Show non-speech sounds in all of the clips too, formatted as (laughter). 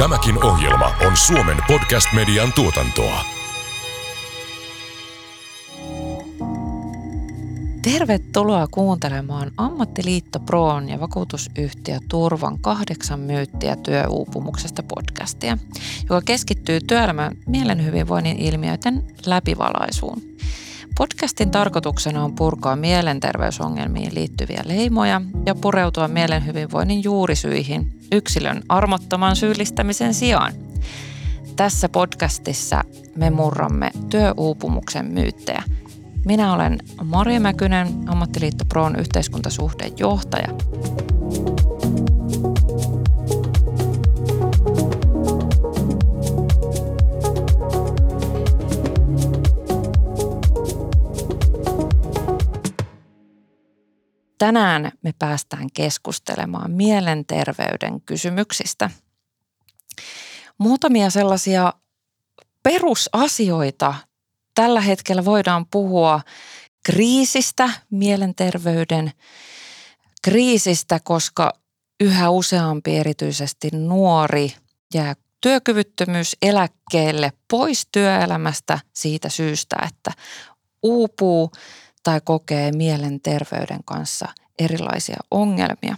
Tämäkin ohjelma on Suomen podcast-median tuotantoa. Tervetuloa kuuntelemaan Ammattiliitto Proon ja vakuutusyhtiö Turvan kahdeksan myyttiä työuupumuksesta podcastia, joka keskittyy työelämän mielenhyvinvoinnin ilmiöiden läpivalaisuun. Podcastin tarkoituksena on purkaa mielenterveysongelmiin liittyviä leimoja ja pureutua mielenhyvinvoinnin juurisyihin yksilön armottoman syyllistämisen sijaan. Tässä podcastissa me murramme työuupumuksen myyttejä. Minä olen Maria Mäkynen, Ammattiliitto Proon yhteiskuntasuhteen johtaja. Tänään me päästään keskustelemaan mielenterveyden kysymyksistä. Muutamia sellaisia perusasioita tällä hetkellä voidaan puhua kriisistä, mielenterveyden kriisistä, koska yhä useampi erityisesti nuori jää työkyvyttömyyseläkkeelle pois työelämästä siitä syystä, että uupuu tai kokee mielenterveyden kanssa erilaisia ongelmia.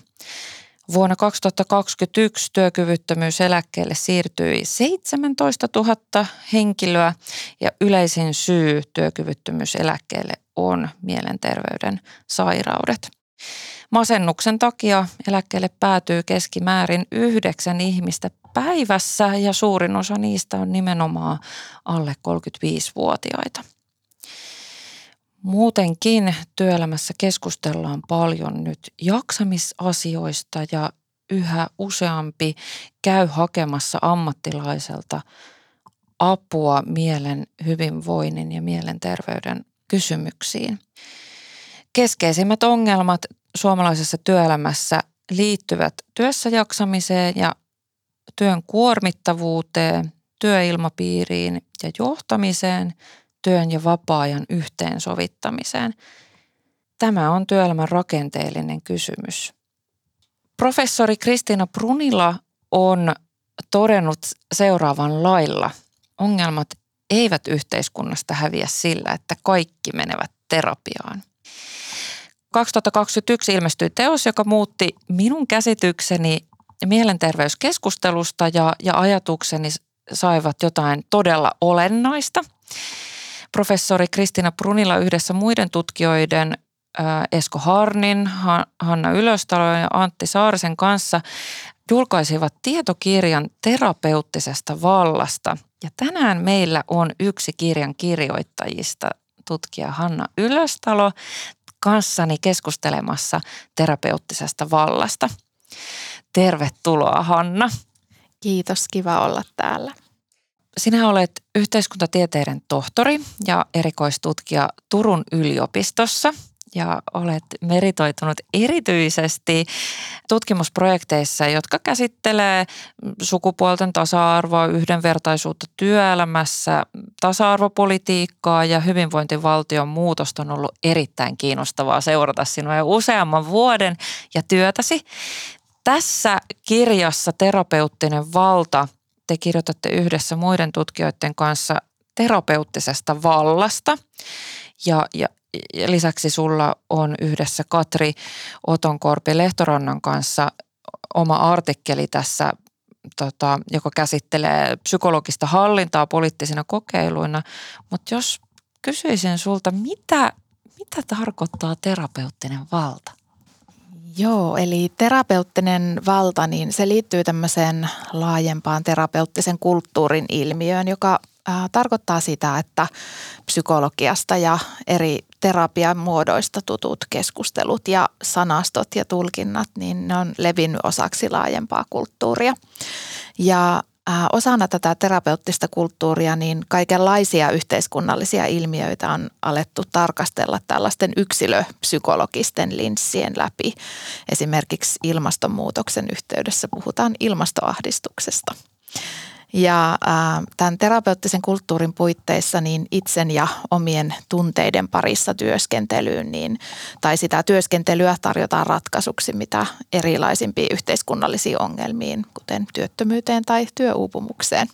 Vuonna 2021 työkyvyttömyyseläkkeelle siirtyi 17 000 henkilöä ja yleisin syy työkyvyttömyyseläkkeelle on mielenterveyden sairaudet. Masennuksen takia eläkkeelle päätyy keskimäärin yhdeksän ihmistä päivässä ja suurin osa niistä on nimenomaan alle 35-vuotiaita. Muutenkin työelämässä keskustellaan paljon nyt jaksamisasioista ja yhä useampi käy hakemassa ammattilaiselta apua mielen hyvinvoinnin ja mielenterveyden kysymyksiin. Keskeisimmät ongelmat suomalaisessa työelämässä liittyvät työssä jaksamiseen ja työn kuormittavuuteen, työilmapiiriin ja johtamiseen – työn ja vapaa-ajan yhteensovittamiseen. Tämä on työelämän rakenteellinen kysymys. Professori Kristiina Brunila on todennut seuraavan lailla. Ongelmat eivät yhteiskunnasta häviä sillä, että kaikki menevät terapiaan. 2021 ilmestyi teos, joka muutti minun käsitykseni mielenterveyskeskustelusta ja, ja ajatukseni saivat jotain todella olennaista professori Kristina Brunilla yhdessä muiden tutkijoiden Esko Harnin, Hanna Ylöstalo ja Antti Saarisen kanssa julkaisivat tietokirjan terapeuttisesta vallasta. Ja tänään meillä on yksi kirjan kirjoittajista, tutkija Hanna Ylöstalo, kanssani keskustelemassa terapeuttisesta vallasta. Tervetuloa Hanna. Kiitos, kiva olla täällä. Sinä olet yhteiskuntatieteiden tohtori ja erikoistutkija Turun yliopistossa ja olet meritoitunut erityisesti tutkimusprojekteissa, jotka käsittelee sukupuolten tasa-arvoa, yhdenvertaisuutta työelämässä, tasa-arvopolitiikkaa ja hyvinvointivaltion muutosta on ollut erittäin kiinnostavaa seurata sinua jo useamman vuoden ja työtäsi. Tässä kirjassa terapeuttinen valta – te kirjoitatte yhdessä muiden tutkijoiden kanssa terapeuttisesta vallasta ja, ja, ja lisäksi sulla on yhdessä Katri Otonkorpi Lehtorannan kanssa oma artikkeli tässä, tota, joka käsittelee psykologista hallintaa poliittisina kokeiluina. Mutta jos kysyisin sulta, mitä, mitä tarkoittaa terapeuttinen valta? Joo, eli terapeuttinen valta, niin se liittyy tämmöiseen laajempaan terapeuttisen kulttuurin ilmiöön, joka äh, tarkoittaa sitä, että psykologiasta ja eri terapian muodoista tutut keskustelut ja sanastot ja tulkinnat, niin ne on levinnyt osaksi laajempaa kulttuuria. Ja osana tätä terapeuttista kulttuuria niin kaikenlaisia yhteiskunnallisia ilmiöitä on alettu tarkastella tällaisten yksilöpsykologisten linssien läpi. Esimerkiksi ilmastonmuutoksen yhteydessä puhutaan ilmastoahdistuksesta. Ja tämän terapeuttisen kulttuurin puitteissa niin itsen ja omien tunteiden parissa työskentelyyn niin, tai sitä työskentelyä tarjotaan ratkaisuksi mitä erilaisimpiin yhteiskunnallisiin ongelmiin, kuten työttömyyteen tai työuupumukseen.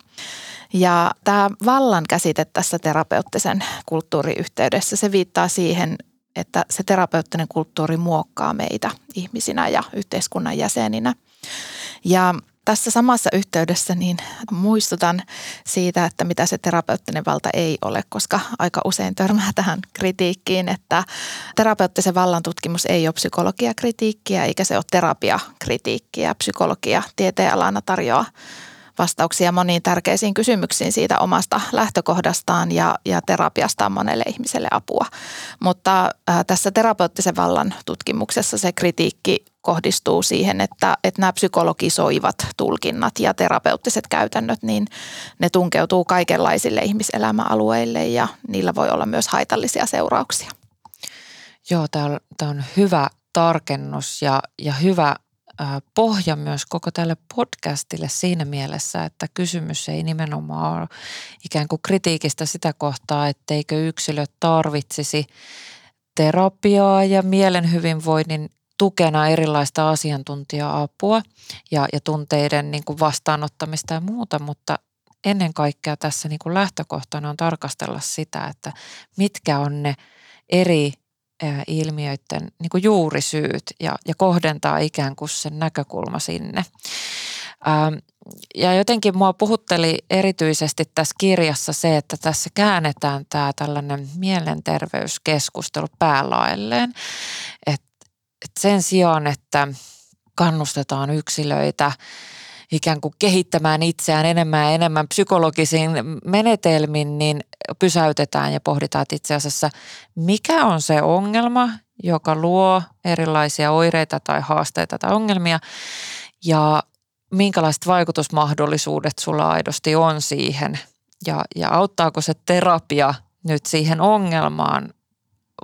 Ja tämä vallan käsite tässä terapeuttisen kulttuuriyhteydessä, se viittaa siihen, että se terapeuttinen kulttuuri muokkaa meitä ihmisinä ja yhteiskunnan jäseninä. Ja tässä samassa yhteydessä niin muistutan siitä, että mitä se terapeuttinen valta ei ole, koska aika usein törmää tähän kritiikkiin, että terapeuttisen vallan tutkimus ei ole psykologiakritiikkiä eikä se ole terapiakritiikkiä. Psykologia tieteenalana tarjoaa vastauksia moniin tärkeisiin kysymyksiin siitä omasta lähtökohdastaan ja, ja terapiastaan monelle ihmiselle apua. Mutta ää, tässä terapeuttisen vallan tutkimuksessa se kritiikki kohdistuu siihen, että, että nämä psykologisoivat tulkinnat ja terapeuttiset käytännöt, niin ne tunkeutuu kaikenlaisille ihmiselämäalueille ja niillä voi olla myös haitallisia seurauksia. Joo, tämä on, on hyvä tarkennus ja, ja hyvä pohja myös koko tälle podcastille siinä mielessä, että kysymys ei nimenomaan ole ikään kuin kritiikistä sitä kohtaa, etteikö yksilö tarvitsisi terapiaa ja mielen hyvinvoinnin tukena erilaista asiantuntija-apua ja, ja tunteiden niin kuin vastaanottamista ja muuta, mutta ennen kaikkea tässä niin kuin lähtökohtana on tarkastella sitä, että mitkä on ne eri ilmiöiden niin kuin juurisyyt ja, ja kohdentaa ikään kuin sen näkökulma sinne. Ähm, ja jotenkin mua puhutteli erityisesti tässä kirjassa se, että tässä käännetään tämä tällainen mielenterveyskeskustelu päälaelleen. Et, et sen sijaan, että kannustetaan yksilöitä – ikään kuin kehittämään itseään enemmän ja enemmän psykologisiin menetelmin, niin pysäytetään ja pohditaan että itse asiassa, mikä on se ongelma, joka luo erilaisia oireita tai haasteita tai ongelmia ja minkälaiset vaikutusmahdollisuudet sulla aidosti on siihen ja, ja auttaako se terapia nyt siihen ongelmaan,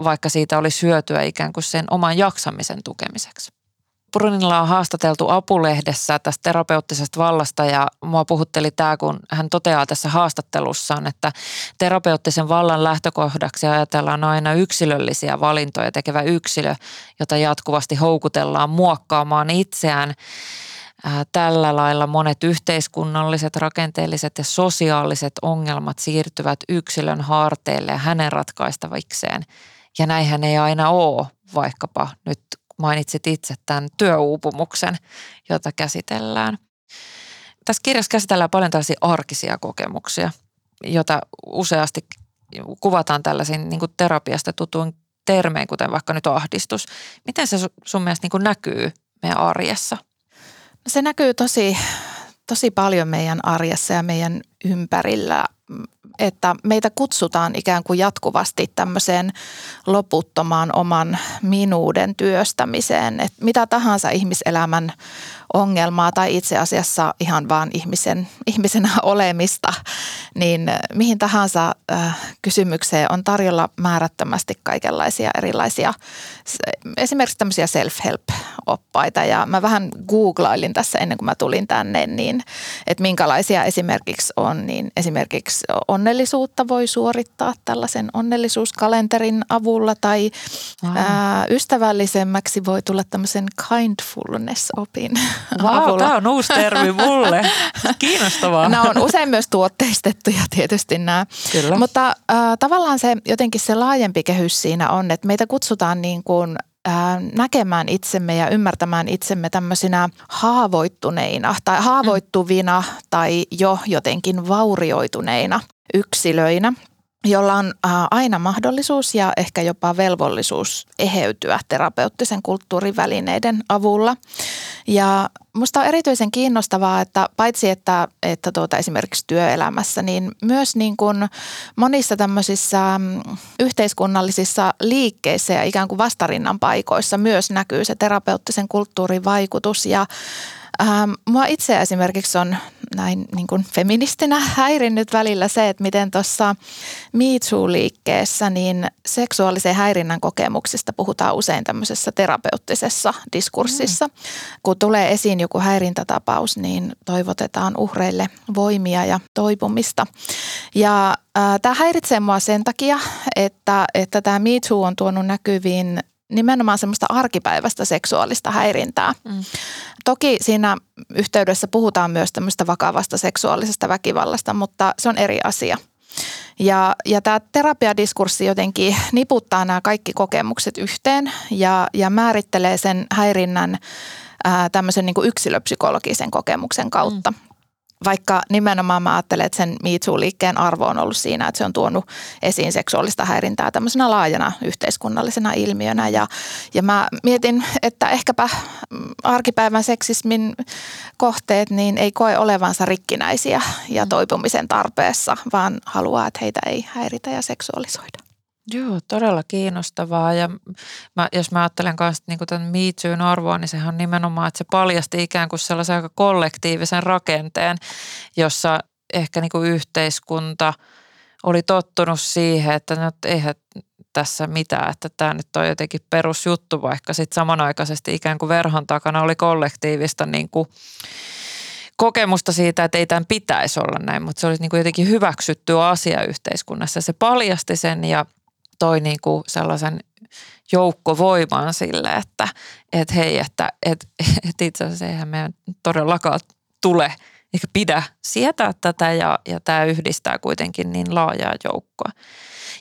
vaikka siitä olisi hyötyä ikään kuin sen oman jaksamisen tukemiseksi. Brunilla on haastateltu Apulehdessä tästä terapeuttisesta vallasta ja mua puhutteli tämä, kun hän toteaa tässä haastattelussaan, että terapeuttisen vallan lähtökohdaksi ajatellaan aina yksilöllisiä valintoja tekevä yksilö, jota jatkuvasti houkutellaan muokkaamaan itseään. Tällä lailla monet yhteiskunnalliset, rakenteelliset ja sosiaaliset ongelmat siirtyvät yksilön harteille ja hänen ratkaistavakseen. Ja näinhän ei aina ole, vaikkapa nyt mainitsit itse tämän työuupumuksen, jota käsitellään. Tässä kirjassa käsitellään paljon tällaisia arkisia kokemuksia, joita useasti kuvataan tällaisiin niin terapiasta tutuin termein, kuten vaikka nyt ahdistus. Miten se sun mielestä niin näkyy meidän arjessa? No se näkyy tosi, tosi paljon meidän arjessa ja meidän ympärillä että meitä kutsutaan ikään kuin jatkuvasti tämmöiseen loputtomaan oman minuuden työstämiseen. Että mitä tahansa ihmiselämän ongelmaa tai itse asiassa ihan vaan ihmisen, ihmisenä olemista, niin mihin tahansa äh, kysymykseen on tarjolla määrättömästi kaikenlaisia erilaisia, esimerkiksi tämmöisiä self-help-oppaita. Ja mä vähän googlailin tässä ennen kuin mä tulin tänne, niin että minkälaisia esimerkiksi on, niin esimerkiksi onnellisuutta voi suorittaa tällaisen onnellisuuskalenterin avulla tai wow. ää, ystävällisemmäksi voi tulla tämmöisen kindfulness-opin Wow, tämä on uusi termi mulle. Kiinnostavaa. Nämä on usein myös tuotteistettuja tietysti nämä. Kyllä. Mutta äh, tavallaan se jotenkin se laajempi kehys siinä on, että meitä kutsutaan niin kuin näkemään itsemme ja ymmärtämään itsemme tämmöisinä haavoittuneina tai haavoittuvina tai jo jotenkin vaurioituneina yksilöinä – jolla on aina mahdollisuus ja ehkä jopa velvollisuus eheytyä terapeuttisen kulttuurin välineiden avulla. Ja Minusta on erityisen kiinnostavaa, että paitsi että, että tuota esimerkiksi työelämässä, niin myös niin kuin monissa tämmöisissä mm, yhteiskunnallisissa liikkeissä ja ikään kuin vastarinnan paikoissa myös näkyy se terapeuttisen kulttuurin vaikutus. Ja Ähm, mua itse esimerkiksi on näin niin kuin feministinä (laughs) häirinnyt välillä se, että miten tuossa Me Too-liikkeessä niin seksuaalisen häirinnän kokemuksista puhutaan usein tämmöisessä terapeuttisessa diskurssissa. Mm. Kun tulee esiin joku häirintätapaus, niin toivotetaan uhreille voimia ja toipumista. Ja äh, tämä häiritsee mua sen takia, että, että tämä Me Too on tuonut näkyviin nimenomaan semmoista arkipäiväistä seksuaalista häirintää. Mm. Toki siinä yhteydessä puhutaan myös tämmöistä vakavasta seksuaalisesta väkivallasta, mutta se on eri asia. Ja, ja tämä terapiadiskurssi jotenkin niputtaa nämä kaikki kokemukset yhteen ja, ja määrittelee sen häirinnän ää, tämmöisen niin kuin yksilöpsykologisen kokemuksen kautta. Mm. Vaikka nimenomaan mä ajattelen, että sen Me liikkeen arvo on ollut siinä, että se on tuonut esiin seksuaalista häirintää tämmöisenä laajana yhteiskunnallisena ilmiönä. Ja, ja mä mietin, että ehkäpä arkipäivän seksismin kohteet niin ei koe olevansa rikkinäisiä ja mm. toipumisen tarpeessa, vaan haluaa, että heitä ei häiritä ja seksuaalisoida. Joo, todella kiinnostavaa. Ja mä, jos mä ajattelen myös niin tämän Me Toon arvoa, niin sehän on nimenomaan, että se paljasti ikään kuin sellaisen aika kollektiivisen rakenteen, jossa ehkä niin kuin yhteiskunta oli tottunut siihen, että no, eihän tässä mitään, että tämä nyt on jotenkin perusjuttu, vaikka sitten samanaikaisesti ikään kuin verhon takana oli kollektiivista niin kuin kokemusta siitä, että ei tämän pitäisi olla näin, mutta se oli niin kuin jotenkin hyväksytty asia yhteiskunnassa. Se paljasti sen ja toi niin kuin sellaisen joukkovoiman sille, että et hei, että et, (laughs) et itse asiassa eihän meidän todellakaan tule eikä pidä sietää tätä ja, ja tämä yhdistää kuitenkin niin laajaa joukkoa.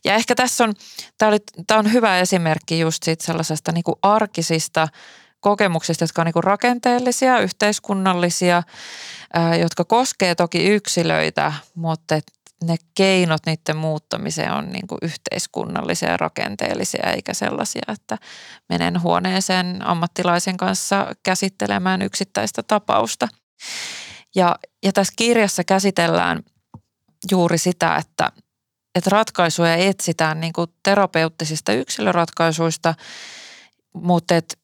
Ja ehkä tässä on, tämä, oli, tämä on hyvä esimerkki just siitä sellaisesta niin kuin arkisista kokemuksista, jotka on niin kuin rakenteellisia, yhteiskunnallisia, ää, jotka koskee toki yksilöitä, mutta et ne keinot niiden muuttamiseen on niin kuin yhteiskunnallisia ja rakenteellisia, eikä sellaisia, että menen huoneeseen ammattilaisen kanssa käsittelemään yksittäistä tapausta. Ja, ja tässä kirjassa käsitellään juuri sitä, että, että ratkaisuja etsitään niin kuin terapeuttisista yksilöratkaisuista, mutta että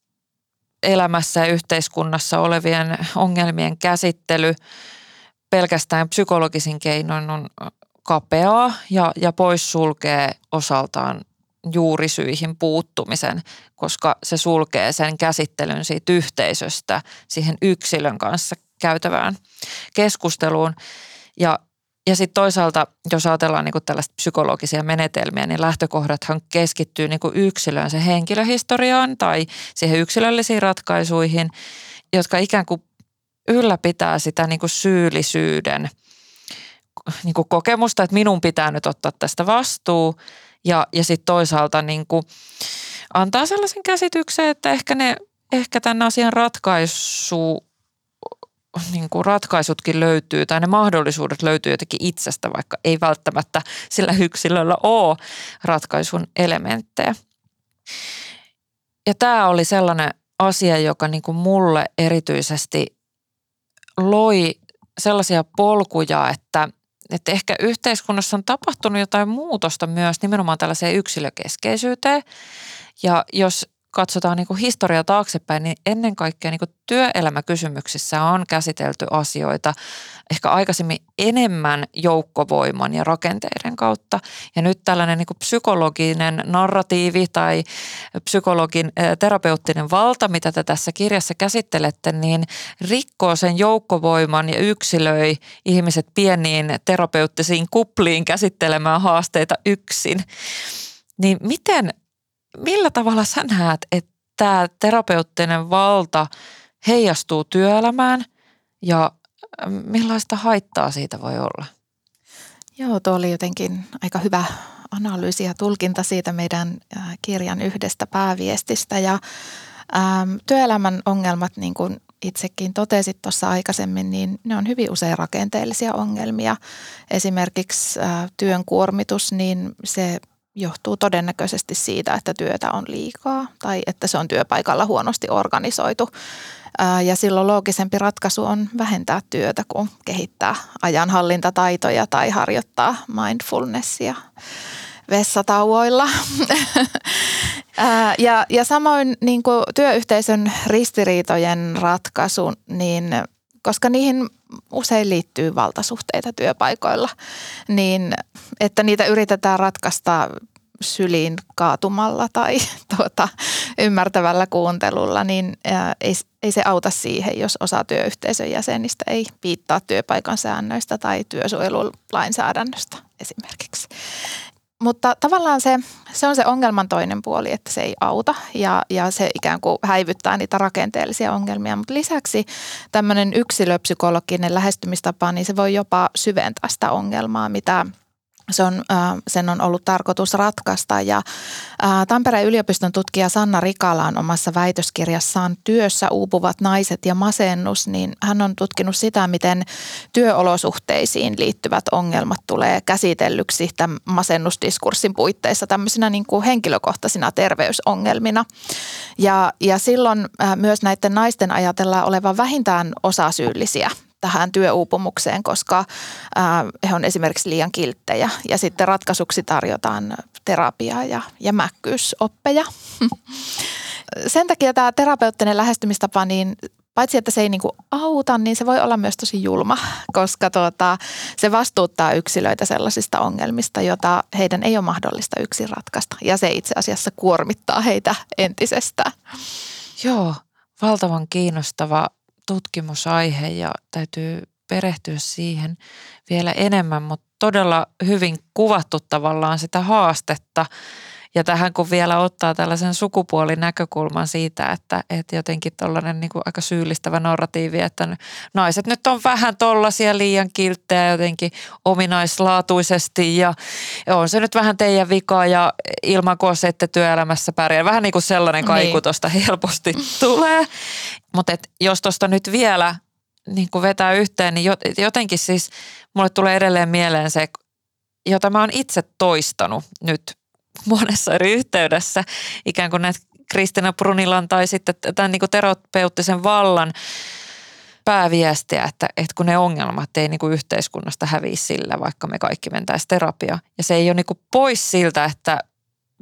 elämässä ja yhteiskunnassa olevien ongelmien käsittely pelkästään psykologisin keinoin on kapeaa ja, ja poissulkee osaltaan juurisyihin puuttumisen, koska se sulkee sen käsittelyn siitä yhteisöstä siihen yksilön kanssa käytävään keskusteluun. Ja, ja sitten toisaalta, jos ajatellaan niin tällaista psykologisia menetelmiä, niin lähtökohdathan keskittyy niin yksilön se henkilöhistoriaan tai siihen yksilöllisiin ratkaisuihin, jotka ikään kuin ylläpitää sitä niin syyllisyyden – niin kuin kokemusta, että minun pitää nyt ottaa tästä vastuu ja, ja sitten toisaalta niin kuin antaa sellaisen käsityksen, että ehkä, ne, ehkä tämän asian ratkaisu, niin kuin ratkaisutkin löytyy tai ne mahdollisuudet löytyy jotenkin itsestä, vaikka ei välttämättä sillä yksilöllä ole ratkaisun elementtejä. Ja tämä oli sellainen asia, joka niin kuin mulle erityisesti loi sellaisia polkuja, että että ehkä yhteiskunnassa on tapahtunut jotain muutosta myös nimenomaan tällaiseen yksilökeskeisyyteen. Ja jos katsotaan niin kuin historia taaksepäin, niin ennen kaikkea niin työelämäkysymyksissä on käsitelty asioita ehkä aikaisemmin enemmän joukkovoiman ja rakenteiden kautta. Ja nyt tällainen niin psykologinen narratiivi tai psykologin terapeuttinen valta, mitä te tässä kirjassa käsittelette, niin rikkoo sen joukkovoiman ja yksilöi ihmiset pieniin terapeuttisiin kupliin käsittelemään haasteita yksin. Niin miten millä tavalla sä näet, että tämä terapeuttinen valta heijastuu työelämään ja millaista haittaa siitä voi olla? Joo, tuo oli jotenkin aika hyvä analyysi ja tulkinta siitä meidän kirjan yhdestä pääviestistä. Ja ähm, työelämän ongelmat, niin kuin itsekin totesit tuossa aikaisemmin, niin ne on hyvin usein rakenteellisia ongelmia. Esimerkiksi äh, työn kuormitus, niin se johtuu todennäköisesti siitä, että työtä on liikaa tai että se on työpaikalla huonosti organisoitu. Ja silloin loogisempi ratkaisu on vähentää työtä, kuin kehittää ajanhallintataitoja tai harjoittaa mindfulnessia vessatauoilla. (laughs) ja, ja samoin niin kuin työyhteisön ristiriitojen ratkaisu, niin koska niihin usein liittyy valtasuhteita työpaikoilla, niin että niitä yritetään ratkaista syliin kaatumalla tai (laughs) tuota, ymmärtävällä kuuntelulla, niin ei, ei se auta siihen, jos osa työyhteisön jäsenistä ei piittaa työpaikan säännöistä tai työsuojelulainsäädännöstä esimerkiksi. Mutta tavallaan se, se on se ongelman toinen puoli, että se ei auta ja, ja se ikään kuin häivyttää niitä rakenteellisia ongelmia. Mutta lisäksi tämmöinen yksilöpsykologinen lähestymistapa, niin se voi jopa syventää sitä ongelmaa, mitä – se on, sen on ollut tarkoitus ratkaista ja Tampereen yliopiston tutkija Sanna Rikala on omassa väitöskirjassaan Työssä uupuvat naiset ja masennus, niin hän on tutkinut sitä, miten työolosuhteisiin liittyvät ongelmat tulee käsitellyksi tämän masennusdiskurssin puitteissa tämmöisinä niin kuin henkilökohtaisina terveysongelmina. Ja, ja silloin myös näiden naisten ajatellaan olevan vähintään osasyyllisiä tähän työuupumukseen, koska he on esimerkiksi liian kilttejä. Ja sitten ratkaisuksi tarjotaan terapiaa ja, ja mäkkyysoppeja. (laughs) Sen takia tämä terapeuttinen lähestymistapa, niin paitsi että se ei niinku auta, niin se voi olla myös tosi julma, (laughs) koska tuota, se vastuuttaa yksilöitä sellaisista ongelmista, joita heidän ei ole mahdollista yksin ratkaista. Ja se itse asiassa kuormittaa heitä entisestään. Joo, valtavan kiinnostava tutkimusaihe ja täytyy perehtyä siihen vielä enemmän, mutta todella hyvin kuvattu tavallaan sitä haastetta. Ja tähän kun vielä ottaa tällaisen sukupuolinäkökulman siitä, että, että jotenkin tuollainen niin aika syyllistävä narratiivi, että naiset nyt on vähän tollaisia liian kilttejä jotenkin ominaislaatuisesti ja on se nyt vähän teidän vika ja ilman kun ette työelämässä pärjää. Vähän niin kuin sellainen kaiku niin. tuosta helposti tulee. Mutta jos tuosta nyt vielä niin kuin vetää yhteen, niin jotenkin siis mulle tulee edelleen mieleen se, jota mä oon itse toistanut nyt monessa eri yhteydessä, ikään kuin näitä Kristina Brunilan tai sitten tämän niin kuin terapeuttisen vallan pääviestiä, että, että kun ne ongelmat ei niin kuin yhteiskunnasta häviä sillä, vaikka me kaikki mentäisiin terapia. Ja se ei ole niin kuin pois siltä, että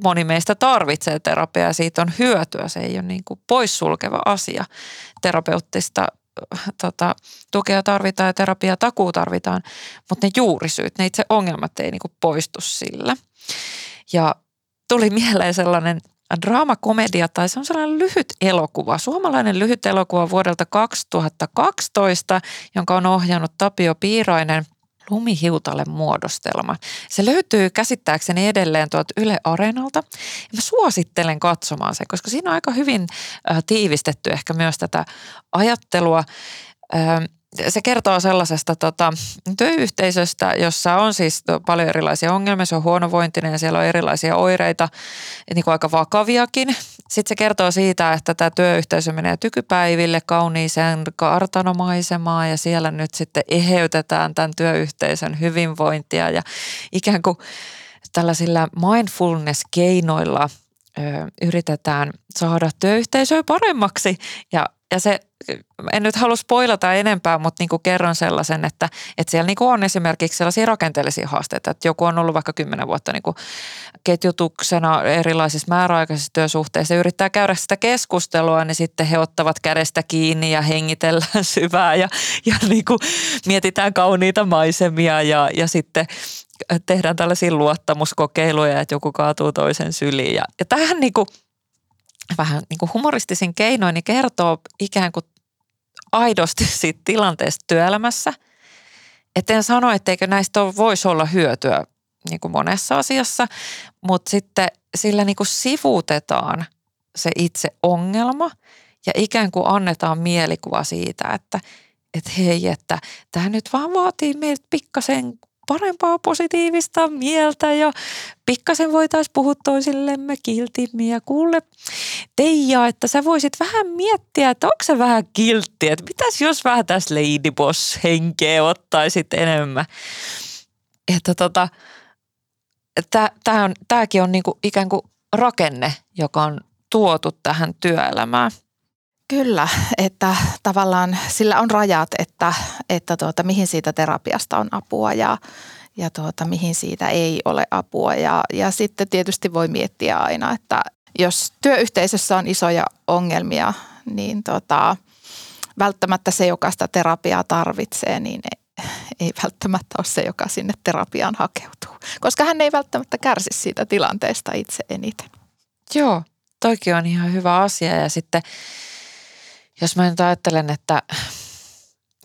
moni meistä tarvitsee terapiaa ja siitä on hyötyä. Se ei ole niin kuin poissulkeva asia. Terapeuttista tota, tukea tarvitaan ja terapia takuu tarvitaan, mutta ne juurisyyt, ne itse ongelmat ei niin kuin poistu sillä. Ja tuli mieleen sellainen draamakomedia tai se on sellainen lyhyt elokuva, suomalainen lyhyt elokuva vuodelta 2012, jonka on ohjannut Tapio Piirainen – lumihiutalle muodostelma. Se löytyy käsittääkseni edelleen tuolta Yle Areenalta. Mä suosittelen katsomaan sen, koska siinä on aika hyvin tiivistetty ehkä myös tätä ajattelua se kertoo sellaisesta tota, työyhteisöstä, jossa on siis paljon erilaisia ongelmia. Se on huonovointinen ja siellä on erilaisia oireita, niin kuin aika vakaviakin. Sitten se kertoo siitä, että tämä työyhteisö menee tykypäiville kauniiseen kartanomaisemaan ja siellä nyt sitten eheytetään tämän työyhteisön hyvinvointia ja ikään kuin tällaisilla mindfulness-keinoilla yritetään saada työyhteisöä paremmaksi ja ja se, en nyt halua spoilata enempää, mutta niin kuin kerron sellaisen, että, että siellä niin kuin on esimerkiksi sellaisia rakenteellisia haasteita, että joku on ollut vaikka kymmenen vuotta niin kuin ketjutuksena erilaisissa määräaikaisissa työsuhteissa ja yrittää käydä sitä keskustelua, niin sitten he ottavat kädestä kiinni ja hengitellään (laughs) syvää ja, ja niin kuin mietitään kauniita maisemia ja, ja sitten tehdään tällaisia luottamuskokeiluja, että joku kaatuu toisen syliin. Ja, ja tähän niin kuin – vähän niin kuin humoristisin keinoin niin kertoo ikään kuin aidosti siitä tilanteesta työelämässä. Että en sano, etteikö näistä voisi olla hyötyä niin kuin monessa asiassa, mutta sitten sillä niin kuin sivutetaan se itse ongelma ja ikään kuin annetaan mielikuva siitä, että että hei, että tämä nyt vaan vaatii meiltä pikkasen parempaa positiivista mieltä ja pikkasen voitaisiin puhua toisillemme kiltimmin. Ja kuule Teija, että sä voisit vähän miettiä, että onko se vähän kiltti, että mitäs jos vähän tässä ladyboss henkeä ottaisit enemmän. Että tota, tämä on, tämäkin on niinku ikään kuin rakenne, joka on tuotu tähän työelämään – Kyllä, (laughs) että tavallaan sillä on rajat, että, että tuota, mihin siitä terapiasta on apua ja, ja tuota, mihin siitä ei ole apua. Ja, ja sitten tietysti voi miettiä aina, että jos työyhteisössä on isoja ongelmia, niin tota, välttämättä se, joka sitä terapiaa tarvitsee, niin (laughs) ei, välttämättä ole se, joka sinne terapiaan hakeutuu. Koska hän ei välttämättä kärsi siitä tilanteesta itse eniten. Joo, toikin on ihan hyvä asia ja sitten jos mä nyt ajattelen, että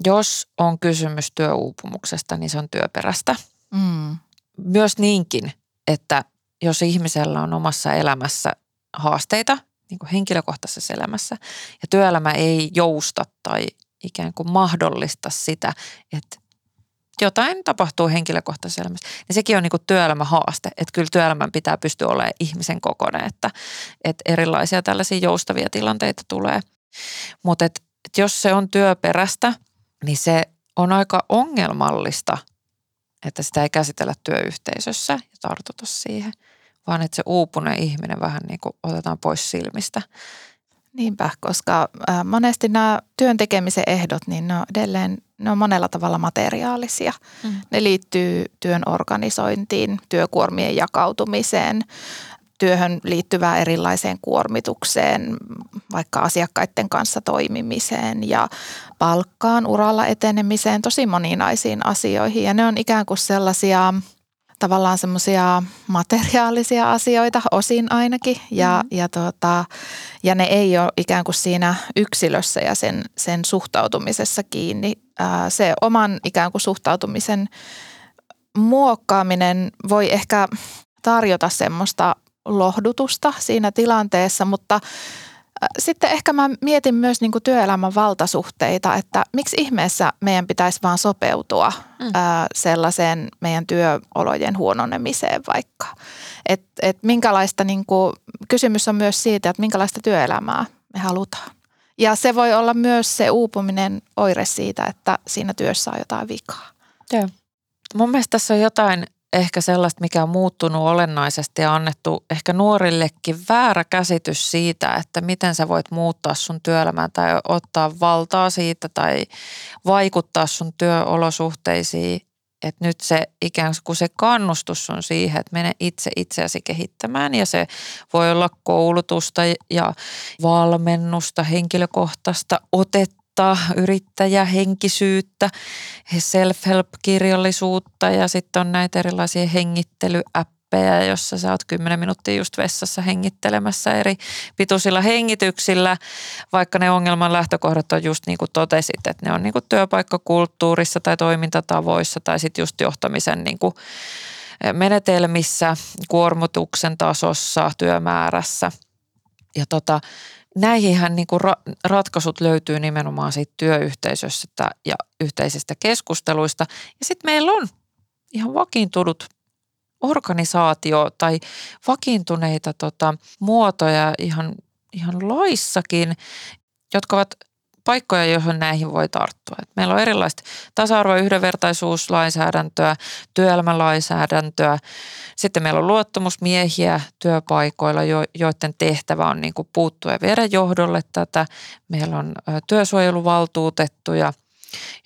jos on kysymys työuupumuksesta, niin se on työperäistä. Mm. Myös niinkin, että jos ihmisellä on omassa elämässä haasteita, niin kuin henkilökohtaisessa elämässä, ja työelämä ei jousta tai ikään kuin mahdollista sitä, että jotain tapahtuu henkilökohtaisessa elämässä, niin sekin on niin kuin työelämän haaste, että kyllä työelämän pitää pystyä olemaan ihmisen kokoinen, että, että erilaisia tällaisia joustavia tilanteita tulee. Mutta et, et jos se on työperäistä, niin se on aika ongelmallista, että sitä ei käsitellä työyhteisössä ja tartuta siihen, vaan että se uupuneen ihminen vähän niin kuin otetaan pois silmistä. Niinpä, koska monesti nämä työn tekemisen ehdot, niin ne on edelleen ne on monella tavalla materiaalisia. Mm. Ne liittyy työn organisointiin, työkuormien jakautumiseen, työhön liittyvään erilaiseen kuormitukseen, vaikka asiakkaiden kanssa toimimiseen ja palkkaan, uralla etenemiseen, tosi moninaisiin asioihin. Ja ne on ikään kuin sellaisia tavallaan semmoisia materiaalisia asioita, osin ainakin, ja, mm. ja, tuota, ja ne ei ole ikään kuin siinä yksilössä ja sen, sen suhtautumisessa kiinni. Se oman ikään kuin suhtautumisen muokkaaminen voi ehkä tarjota semmoista lohdutusta siinä tilanteessa, mutta sitten ehkä mä mietin myös niin kuin työelämän valtasuhteita, että miksi ihmeessä meidän pitäisi vaan sopeutua mm. sellaiseen meidän työolojen huononemiseen vaikka. Et, et minkälaista, niin kuin, kysymys on myös siitä, että minkälaista työelämää me halutaan. Ja se voi olla myös se uupuminen oire siitä, että siinä työssä on jotain vikaa. Joo. Mun mielestä tässä on jotain ehkä sellaista, mikä on muuttunut olennaisesti ja annettu ehkä nuorillekin väärä käsitys siitä, että miten sä voit muuttaa sun työelämää tai ottaa valtaa siitä tai vaikuttaa sun työolosuhteisiin. Että nyt se ikään kuin se kannustus on siihen, että mene itse itseäsi kehittämään ja se voi olla koulutusta ja valmennusta, henkilökohtaista otetta opettaa yrittäjähenkisyyttä, self-help-kirjallisuutta ja sitten on näitä erilaisia hengittelyäppejä, jossa sä oot 10 minuuttia just vessassa hengittelemässä eri pituisilla hengityksillä, vaikka ne ongelman lähtökohdat on just niin kuin totesit, että ne on niin kuin työpaikkakulttuurissa tai toimintatavoissa tai sitten just johtamisen niin kuin menetelmissä, kuormutuksen tasossa, työmäärässä. Ja tota, näihinhän niin kuin ra- ratkaisut löytyy nimenomaan siitä työyhteisöstä ja yhteisistä keskusteluista. Ja sitten meillä on ihan vakiintunut organisaatio tai vakiintuneita tota, muotoja ihan, ihan laissakin, jotka ovat paikkoja, joihin näihin voi tarttua. Et meillä on erilaista tasa-arvo- ja yhdenvertaisuuslainsäädäntöä, työelämälainsäädäntöä. Sitten meillä on luottamusmiehiä työpaikoilla, joiden tehtävä on niin puuttua ja viedä johdolle tätä. Meillä on työsuojeluvaltuutettuja,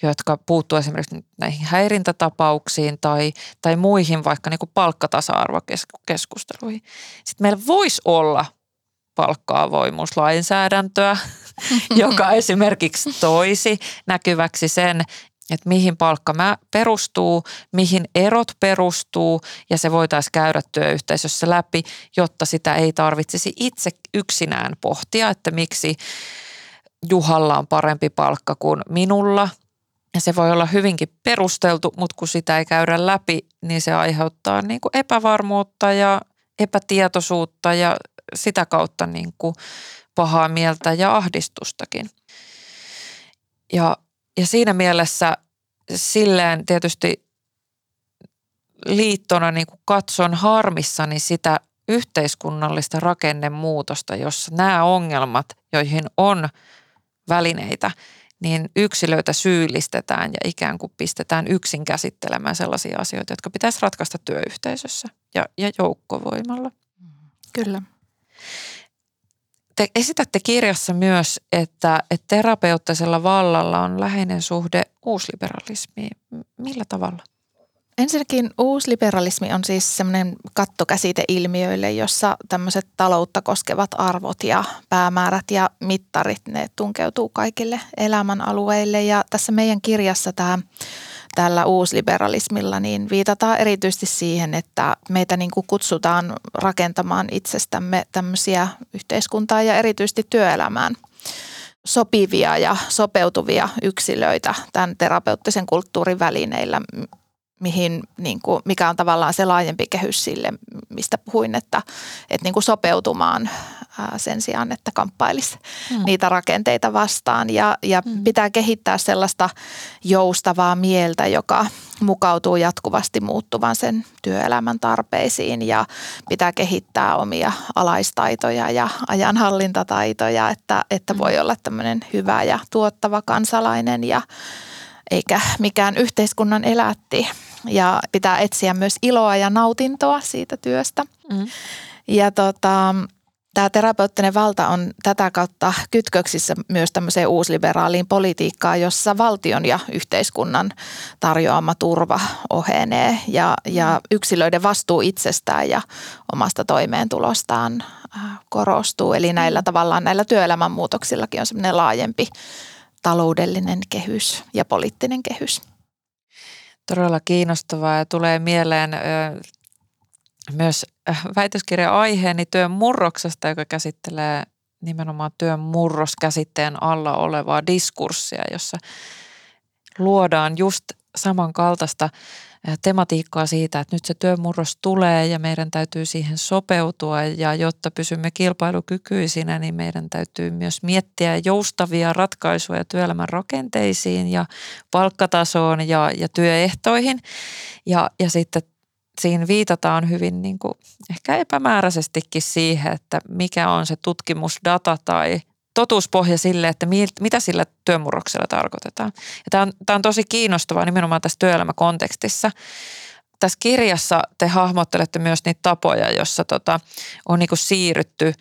jotka puuttuu esimerkiksi näihin häirintätapauksiin tai, tai muihin vaikka niin palkkatasa-arvokeskusteluihin. Sitten meillä voisi olla palkka-avoimuuslainsäädäntöä, (laughs) joka esimerkiksi toisi näkyväksi sen, että mihin palkka perustuu, mihin erot perustuu ja se voitaisiin käydä työyhteisössä läpi, jotta sitä ei tarvitsisi itse yksinään pohtia, että miksi Juhalla on parempi palkka kuin minulla. Ja se voi olla hyvinkin perusteltu, mutta kun sitä ei käydä läpi, niin se aiheuttaa niin kuin epävarmuutta ja epätietoisuutta ja sitä kautta niin kuin pahaa mieltä ja ahdistustakin. Ja, ja siinä mielessä silleen tietysti liittona niin kuin katson harmissani sitä yhteiskunnallista rakennemuutosta, jossa nämä ongelmat, joihin on välineitä, niin yksilöitä syyllistetään ja ikään kuin pistetään yksin käsittelemään sellaisia asioita, jotka pitäisi ratkaista työyhteisössä ja, ja joukkovoimalla. Kyllä. Te esitätte kirjassa myös, että, että terapeuttisella vallalla on läheinen suhde uusliberalismiin. Millä tavalla? ensinnäkin uusliberalismi on siis semmoinen kattokäsite ilmiöille, jossa tämmöiset taloutta koskevat arvot ja päämäärät ja mittarit, ne tunkeutuu kaikille elämän alueille. Ja tässä meidän kirjassa tämä tällä uusliberalismilla, niin viitataan erityisesti siihen, että meitä niin kuin kutsutaan rakentamaan itsestämme tämmöisiä yhteiskuntaa ja erityisesti työelämään sopivia ja sopeutuvia yksilöitä tämän terapeuttisen kulttuurin välineillä, mihin, niin kuin, mikä on tavallaan se laajempi kehys sille, mistä puhuin, että, että niin kuin sopeutumaan sen sijaan, että kamppailisi mm. niitä rakenteita vastaan. Ja, ja mm. pitää kehittää sellaista joustavaa mieltä, joka mukautuu jatkuvasti muuttuvan sen työelämän tarpeisiin ja pitää kehittää omia alaistaitoja ja ajanhallintataitoja, että, että voi olla tämmöinen hyvä ja tuottava kansalainen ja eikä mikään yhteiskunnan elätti. Ja pitää etsiä myös iloa ja nautintoa siitä työstä. Mm. Ja tota, tämä terapeuttinen valta on tätä kautta kytköksissä myös tämmöiseen uusliberaaliin politiikkaan, jossa valtion ja yhteiskunnan tarjoama turva ohenee ja, ja yksilöiden vastuu itsestään ja omasta toimeentulostaan äh, korostuu. Eli näillä tavallaan näillä työelämän muutoksillakin on semmoinen laajempi taloudellinen kehys ja poliittinen kehys. Todella kiinnostavaa ja tulee mieleen myös äh, väitöskirjan aiheeni työn murroksesta, joka käsittelee nimenomaan työn murroskäsitteen alla olevaa diskurssia, jossa luodaan just samankaltaista tematiikkaa siitä, että nyt se työmurros tulee ja meidän täytyy siihen sopeutua ja jotta pysymme kilpailukykyisinä, niin meidän täytyy myös miettiä joustavia ratkaisuja työelämän rakenteisiin ja palkkatasoon ja, ja työehtoihin. Ja, ja sitten siinä viitataan hyvin niin kuin ehkä epämääräisestikin siihen, että mikä on se tutkimusdata tai totuuspohja sille, että mitä sillä työmurroksella tarkoitetaan. Ja tämä, on, tämä on tosi kiinnostavaa nimenomaan tässä työelämäkontekstissa. Tässä kirjassa te hahmottelette myös niitä tapoja, jossa tota, on niin kuin siirrytty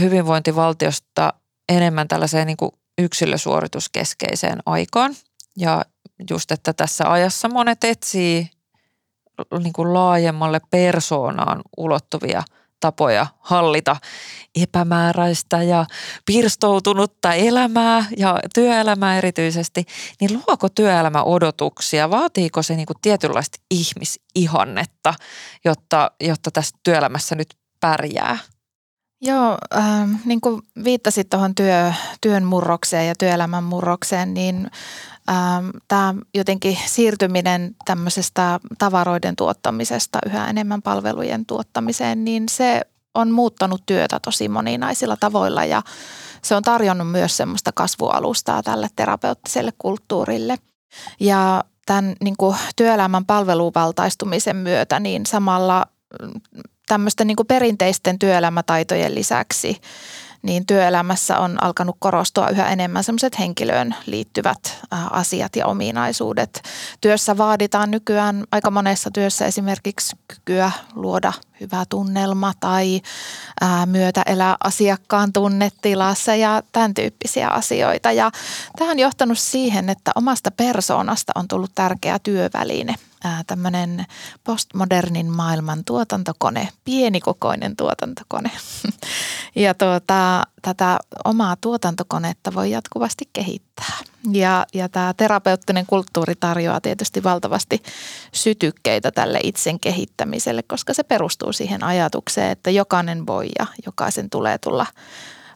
hyvinvointivaltiosta enemmän tällaiseen niin kuin yksilösuorituskeskeiseen aikaan. Ja just, että tässä ajassa monet etsii niin kuin laajemmalle persoonaan ulottuvia – tapoja hallita epämääräistä ja pirstoutunutta elämää ja työelämää erityisesti, niin luoko työelämä odotuksia? Vaatiiko se niin kuin tietynlaista ihmisihannetta, jotta, jotta tässä työelämässä nyt pärjää? Joo, äh, niin kuin viittasit tuohon työ, työn murrokseen ja työelämän murrokseen, niin tämä jotenkin siirtyminen tämmöisestä tavaroiden tuottamisesta yhä enemmän palvelujen tuottamiseen, niin se on muuttanut työtä tosi moninaisilla tavoilla ja se on tarjonnut myös semmoista kasvualustaa tälle terapeuttiselle kulttuurille. Ja tämän niin kuin työelämän palveluvaltaistumisen myötä niin samalla mm, tämmöisten niin kuin perinteisten työelämätaitojen lisäksi niin työelämässä on alkanut korostua yhä enemmän semmoiset henkilöön liittyvät asiat ja ominaisuudet. Työssä vaaditaan nykyään aika monessa työssä esimerkiksi kykyä luoda hyvä tunnelma tai myötä elää asiakkaan tunnetilassa ja tämän tyyppisiä asioita. Ja tämä on johtanut siihen, että omasta persoonasta on tullut tärkeä työväline – tämmöinen postmodernin maailman tuotantokone, pienikokoinen tuotantokone. (laughs) ja tuota, tätä omaa tuotantokonetta voi jatkuvasti kehittää. Ja, ja tämä terapeuttinen kulttuuri tarjoaa tietysti valtavasti sytykkeitä tälle itsen kehittämiselle, koska se perustuu siihen ajatukseen, että jokainen voi ja jokaisen tulee tulla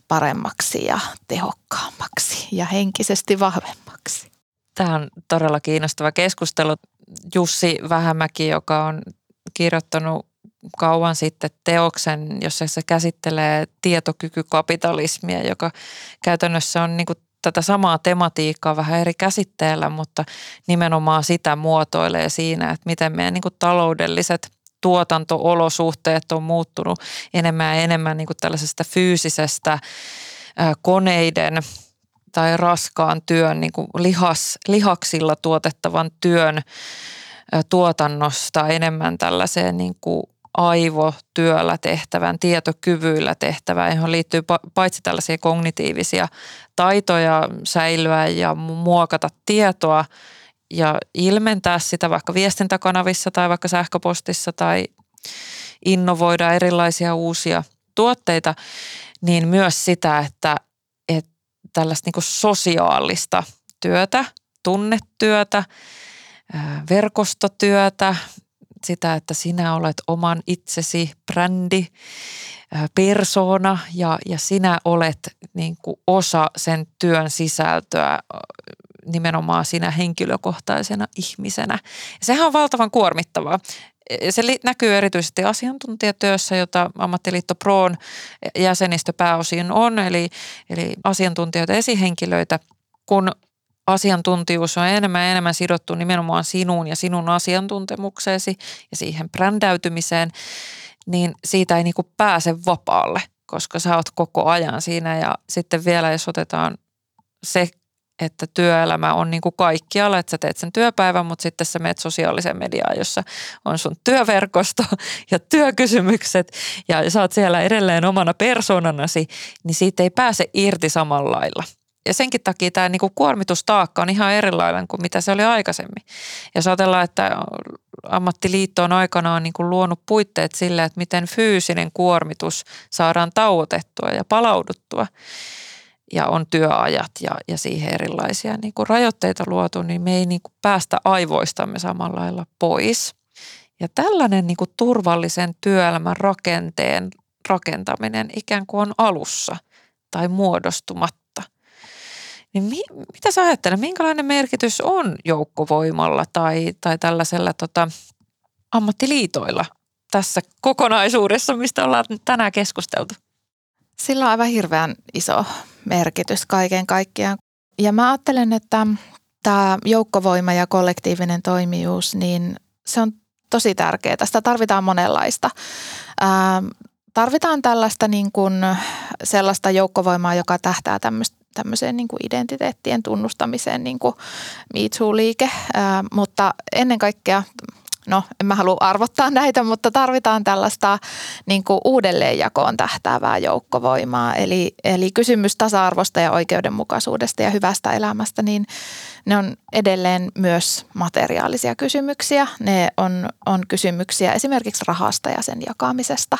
paremmaksi ja tehokkaammaksi ja henkisesti vahvemmaksi. Tämä on todella kiinnostava keskustelu. Jussi Vähämäki, joka on kirjoittanut kauan sitten teoksen, jossa se käsittelee tietokykykapitalismia, joka käytännössä on niin kuin tätä samaa tematiikkaa vähän eri käsitteellä, mutta nimenomaan sitä muotoilee siinä, että miten meidän niin kuin taloudelliset tuotantoolosuhteet on muuttunut enemmän ja enemmän niin kuin tällaisesta fyysisestä koneiden – tai raskaan työn, niin kuin lihas, lihaksilla tuotettavan työn tuotannosta enemmän tällaiseen niin kuin aivotyöllä tehtävän, tietokyvyillä tehtävään, johon liittyy paitsi tällaisia kognitiivisia taitoja säilyä ja muokata tietoa ja ilmentää sitä vaikka viestintäkanavissa tai vaikka sähköpostissa tai innovoida erilaisia uusia tuotteita, niin myös sitä, että, että tällaista niin sosiaalista työtä, tunnetyötä, verkostotyötä, sitä, että sinä olet oman itsesi brändi, persona ja, ja sinä olet niin kuin osa sen työn sisältöä nimenomaan sinä henkilökohtaisena ihmisenä. Sehän on valtavan kuormittavaa. Se näkyy erityisesti asiantuntijatyössä, jota Ammattiliitto Proon jäsenistö pääosin on, eli, eli asiantuntijoita, esihenkilöitä, kun asiantuntijuus on enemmän ja enemmän sidottu nimenomaan sinuun ja sinun asiantuntemukseesi ja siihen brändäytymiseen, niin siitä ei niin kuin pääse vapaalle, koska sä oot koko ajan siinä. Ja sitten vielä jos otetaan se, että työelämä on niin kuin kaikkialla, että sä teet sen työpäivän, mutta sitten sä menet sosiaaliseen mediaan, jossa on sun työverkosto (laughs) ja työkysymykset ja sä oot siellä edelleen omana persoonanasi, niin siitä ei pääse irti samalla lailla ja senkin takia tämä niin kuin kuormitustaakka on ihan erilainen kuin mitä se oli aikaisemmin. Ja jos ajatellaan, että ammattiliitto on aikanaan niin kuin luonut puitteet sille, että miten fyysinen kuormitus saadaan tauotettua ja palauduttua ja on työajat ja, ja siihen erilaisia niin kuin rajoitteita luotu, niin me ei niin kuin päästä aivoistamme samalla lailla pois. Ja tällainen niin kuin turvallisen työelämän rakenteen rakentaminen ikään kuin on alussa tai muodostumatta niin mi, mitä sä ajattelet, minkälainen merkitys on joukkovoimalla tai, tai tällaisella tota, ammattiliitoilla tässä kokonaisuudessa, mistä ollaan tänään keskusteltu? Sillä on aivan hirveän iso merkitys kaiken kaikkiaan. Ja mä ajattelen, että tämä joukkovoima ja kollektiivinen toimijuus, niin se on tosi tärkeää. Sitä tarvitaan monenlaista. Ää, tarvitaan tällaista niin kuin sellaista joukkovoimaa, joka tähtää tämmöistä tämmöiseen niin kuin identiteettien tunnustamiseen, niin kuin Me Too-liike, ää, mutta ennen kaikkea no en mä halua arvottaa näitä, mutta tarvitaan tällaista niin kuin uudelleenjakoon tähtäävää joukkovoimaa. Eli, eli kysymys tasa-arvosta ja oikeudenmukaisuudesta ja hyvästä elämästä, niin ne on edelleen myös materiaalisia kysymyksiä. Ne on, on kysymyksiä esimerkiksi rahasta ja sen jakamisesta.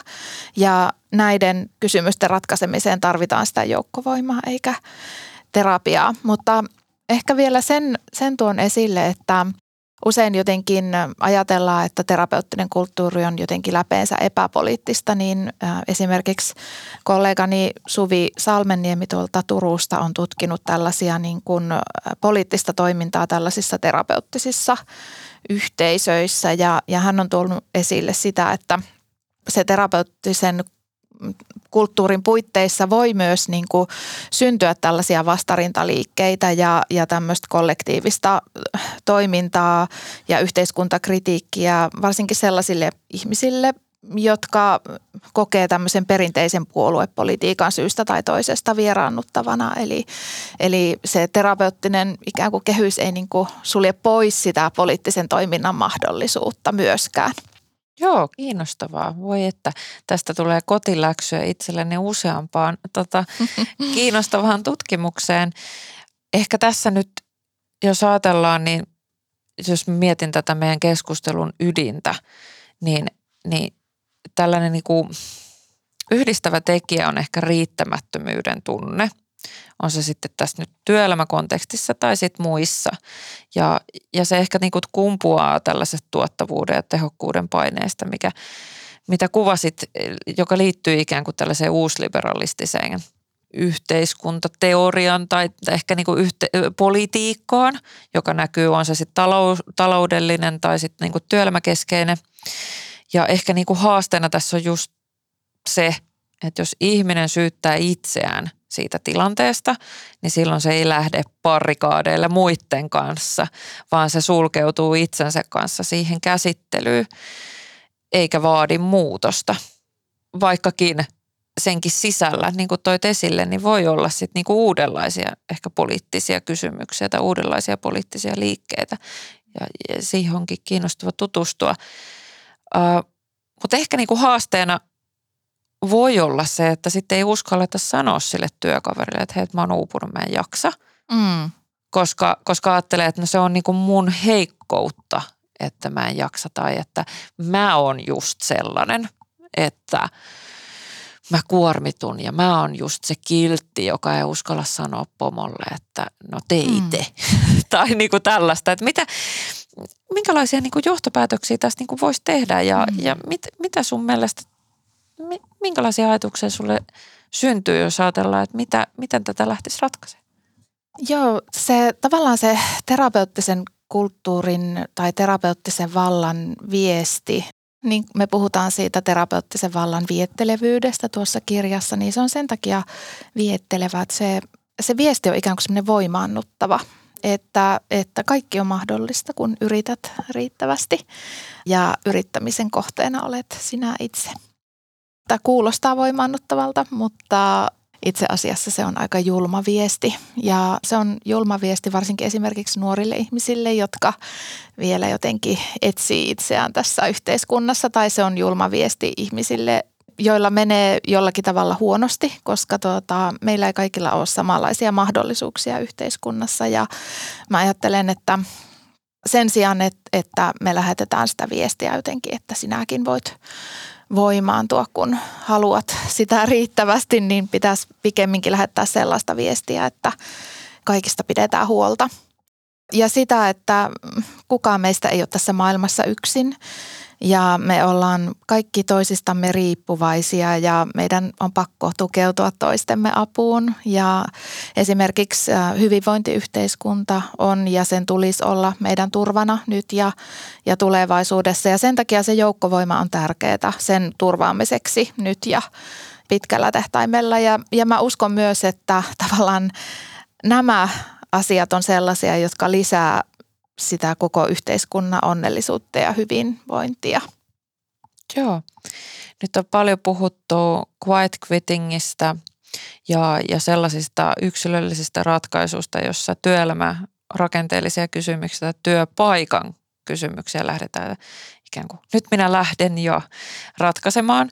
Ja näiden kysymysten ratkaisemiseen tarvitaan sitä joukkovoimaa eikä terapiaa. Mutta ehkä vielä sen, sen tuon esille, että usein jotenkin ajatellaan, että terapeuttinen kulttuuri on jotenkin läpeensä epäpoliittista, niin esimerkiksi kollegani Suvi Salmenniemi tuolta Turusta on tutkinut tällaisia niin kuin poliittista toimintaa tällaisissa terapeuttisissa yhteisöissä. Ja, ja hän on tuonut esille sitä, että se terapeuttisen kulttuurin puitteissa voi myös niin kuin syntyä tällaisia vastarintaliikkeitä ja, ja tämmöistä kollektiivista toimintaa ja yhteiskuntakritiikkiä varsinkin sellaisille ihmisille, jotka kokee tämmöisen perinteisen puoluepolitiikan syystä tai toisesta vieraannuttavana. Eli, eli se terapeuttinen ikään kuin kehys ei niin kuin sulje pois sitä poliittisen toiminnan mahdollisuutta myöskään. Joo, kiinnostavaa. Voi että tästä tulee kotiläksyä itselleni useampaan tota, (laughs) kiinnostavaan tutkimukseen. Ehkä tässä nyt, jos ajatellaan, niin jos mietin tätä meidän keskustelun ydintä, niin, niin tällainen niin kuin yhdistävä tekijä on ehkä riittämättömyyden tunne – on se sitten tässä nyt työelämäkontekstissa tai sitten muissa. Ja, ja se ehkä niin kuin kumpuaa tällaisesta tuottavuuden ja tehokkuuden paineesta, mikä, mitä kuvasit, joka liittyy ikään kuin tällaiseen uusliberalistiseen yhteiskuntateorian tai ehkä niin kuin yhte, politiikkaan, joka näkyy, on se sitten talou, taloudellinen tai sitten niin kuin työelämäkeskeinen. Ja ehkä niin kuin haasteena tässä on just se, että jos ihminen syyttää itseään siitä tilanteesta, niin silloin se ei lähde parikaadeille muiden kanssa, vaan se sulkeutuu itsensä kanssa siihen käsittelyyn, eikä vaadi muutosta. Vaikkakin senkin sisällä, niin kuin toit esille, niin voi olla sitten niin kuin uudenlaisia ehkä poliittisia kysymyksiä tai uudenlaisia poliittisia liikkeitä. Ja, ja siihen onkin kiinnostava tutustua. Uh, mutta ehkä niin kuin haasteena – voi olla se, että sitten ei uskalleta sanoa sille työkaverille, että hei, mä oon uupunut, mä en jaksa. Mm. koska, koska ajattelee, että no se on niin kuin mun heikkoutta, että mä en jaksa tai että mä oon just sellainen, että mä kuormitun ja mä oon just se kiltti, joka ei uskalla sanoa pomolle, että no teite mm. (laughs) tai niin kuin tällaista. Että mitä, minkälaisia niin kuin johtopäätöksiä tästä niin kuin voisi tehdä ja, mm. ja mit, mitä sun mielestä, minkälaisia ajatuksia sulle syntyy, jos ajatellaan, että mitä, miten tätä lähtisi ratkaisemaan? Joo, se tavallaan se terapeuttisen kulttuurin tai terapeuttisen vallan viesti, niin me puhutaan siitä terapeuttisen vallan viettelevyydestä tuossa kirjassa, niin se on sen takia viettelevä, että se, se viesti on ikään kuin semmoinen voimaannuttava, että, että kaikki on mahdollista, kun yrität riittävästi ja yrittämisen kohteena olet sinä itse. Tämä kuulostaa voimaannuttavalta, mutta itse asiassa se on aika julma viesti. Ja se on julma viesti varsinkin esimerkiksi nuorille ihmisille, jotka vielä jotenkin etsii itseään tässä yhteiskunnassa. Tai se on julma viesti ihmisille, joilla menee jollakin tavalla huonosti, koska tuota, meillä ei kaikilla ole samanlaisia mahdollisuuksia yhteiskunnassa. Ja mä ajattelen, että sen sijaan, että, että me lähetetään sitä viestiä jotenkin, että sinäkin voit voimaantua, kun haluat sitä riittävästi, niin pitäisi pikemminkin lähettää sellaista viestiä, että kaikista pidetään huolta. Ja sitä, että kukaan meistä ei ole tässä maailmassa yksin ja me ollaan kaikki toisistamme riippuvaisia ja meidän on pakko tukeutua toistemme apuun. Ja esimerkiksi hyvinvointiyhteiskunta on ja sen tulisi olla meidän turvana nyt ja, ja tulevaisuudessa. Ja sen takia se joukkovoima on tärkeää sen turvaamiseksi nyt ja pitkällä tähtäimellä. Ja, ja mä uskon myös, että tavallaan nämä asiat on sellaisia, jotka lisää sitä koko yhteiskunnan onnellisuutta ja hyvinvointia. Joo. Nyt on paljon puhuttu quiet quittingistä ja, ja sellaisista yksilöllisistä ratkaisuista, jossa työelämä rakenteellisia kysymyksiä työpaikan kysymyksiä lähdetään ikään kuin nyt minä lähden jo ratkaisemaan,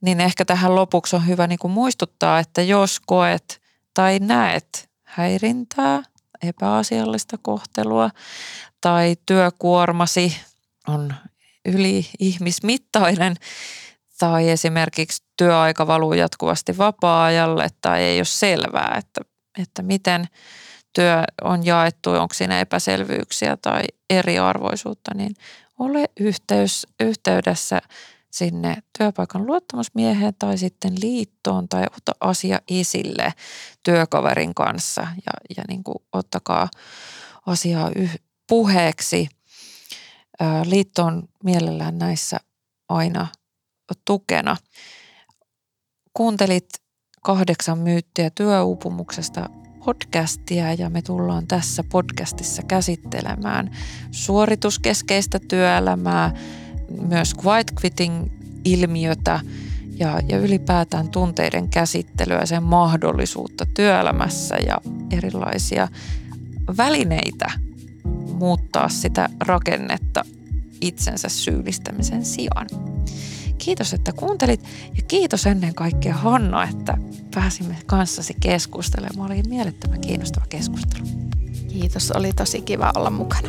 niin ehkä tähän lopuksi on hyvä niin kuin muistuttaa, että jos koet tai näet häirintää epäasiallista kohtelua. Tai työkuormasi on yli ihmismittainen. Tai esimerkiksi työaika valuu jatkuvasti vapaa-ajalle tai ei ole selvää, että, että miten työ on jaettu, onko siinä epäselvyyksiä tai eriarvoisuutta, niin ole yhteys, yhteydessä sinne työpaikan luottamusmieheen tai sitten liittoon tai ota asia esille työkaverin kanssa ja, ja niin kuin ottakaa asiaa yh, puheeksi. Liitto on mielellään näissä aina tukena. Kuuntelit kahdeksan myyttiä työuupumuksesta podcastia ja me tullaan tässä podcastissa käsittelemään suorituskeskeistä työelämää, myös quiet quitting ilmiötä ja, ja ylipäätään tunteiden käsittelyä, sen mahdollisuutta työelämässä ja erilaisia välineitä muuttaa sitä rakennetta itsensä syyllistämisen sijaan. Kiitos, että kuuntelit ja kiitos ennen kaikkea Hanna, että pääsimme kanssasi keskustelemaan. Oli mielettömän kiinnostava keskustelu. Kiitos, oli tosi kiva olla mukana.